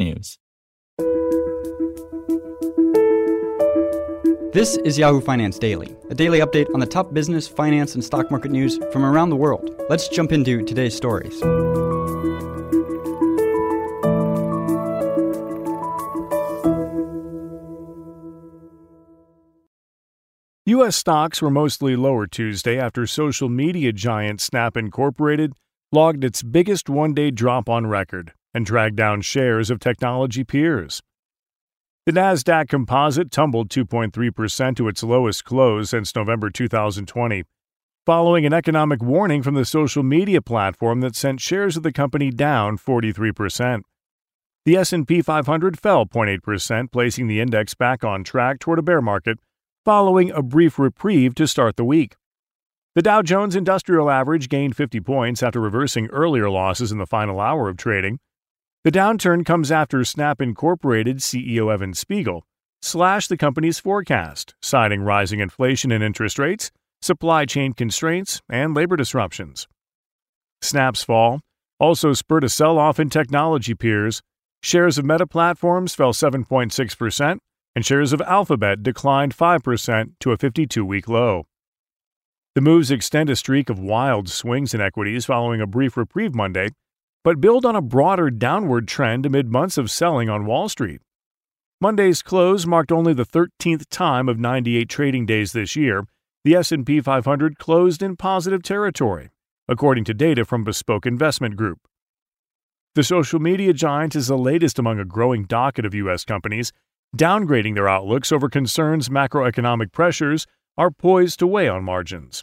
technews. This is Yahoo Finance Daily, a daily update on the top business, finance, and stock market news from around the world. Let's jump into today's stories. U.S. stocks were mostly lower Tuesday after social media giant Snap Incorporated logged its biggest one day drop on record and dragged down shares of technology peers. The NASDAQ composite tumbled 2.3% to its lowest close since November 2020, following an economic warning from the social media platform that sent shares of the company down 43%. The S&P 500 fell 0.8%, placing the index back on track toward a bear market following a brief reprieve to start the week. The Dow Jones Industrial Average gained 50 points after reversing earlier losses in the final hour of trading. The downturn comes after Snap Incorporated CEO Evan Spiegel slashed the company's forecast, citing rising inflation and interest rates, supply chain constraints, and labor disruptions. Snap's fall also spurred a sell off in technology peers. Shares of Meta Platforms fell 7.6%, and shares of Alphabet declined 5% to a 52 week low. The moves extend a streak of wild swings in equities following a brief reprieve Monday, but build on a broader downward trend amid months of selling on Wall Street. Monday's close marked only the 13th time of 98 trading days this year the S&P 500 closed in positive territory, according to data from Bespoke Investment Group. The social media giant is the latest among a growing docket of U.S. companies downgrading their outlooks over concerns macroeconomic pressures are poised to weigh on margins.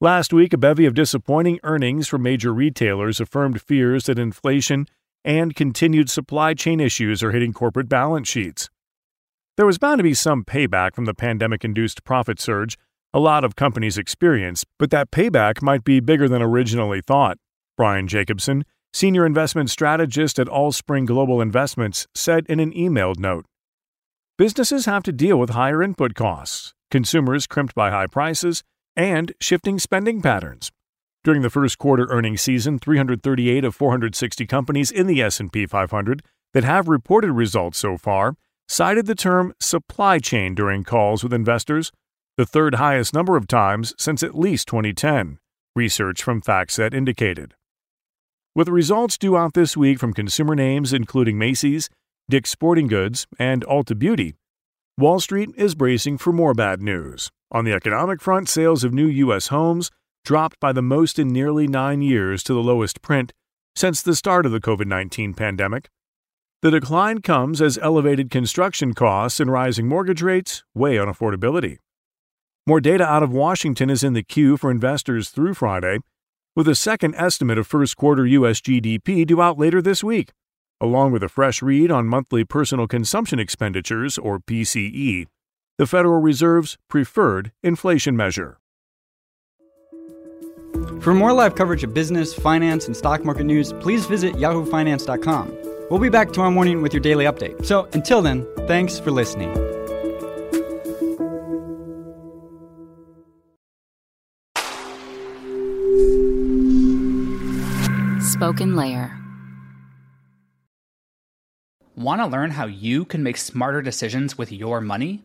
Last week, a bevy of disappointing earnings from major retailers affirmed fears that inflation and continued supply chain issues are hitting corporate balance sheets. There was bound to be some payback from the pandemic induced profit surge a lot of companies experienced, but that payback might be bigger than originally thought. Brian Jacobson, senior investment strategist at Allspring Global Investments, said in an emailed note Businesses have to deal with higher input costs, consumers crimped by high prices, and shifting spending patterns. During the first quarter earnings season, 338 of 460 companies in the S&P 500 that have reported results so far cited the term supply chain during calls with investors, the third highest number of times since at least 2010, research from FactSet indicated. With results due out this week from consumer names including Macy's, Dick's Sporting Goods, and Ulta Beauty, Wall Street is bracing for more bad news. On the economic front, sales of new U.S. homes dropped by the most in nearly nine years to the lowest print since the start of the COVID 19 pandemic. The decline comes as elevated construction costs and rising mortgage rates weigh on affordability. More data out of Washington is in the queue for investors through Friday, with a second estimate of first quarter U.S. GDP due out later this week, along with a fresh read on monthly personal consumption expenditures, or PCE the Federal Reserve's preferred inflation measure. For more live coverage of business, finance, and stock market news, please visit yahoofinance.com. We'll be back tomorrow morning with your daily update. So until then, thanks for listening. Spoken Layer. Want to learn how you can make smarter decisions with your money?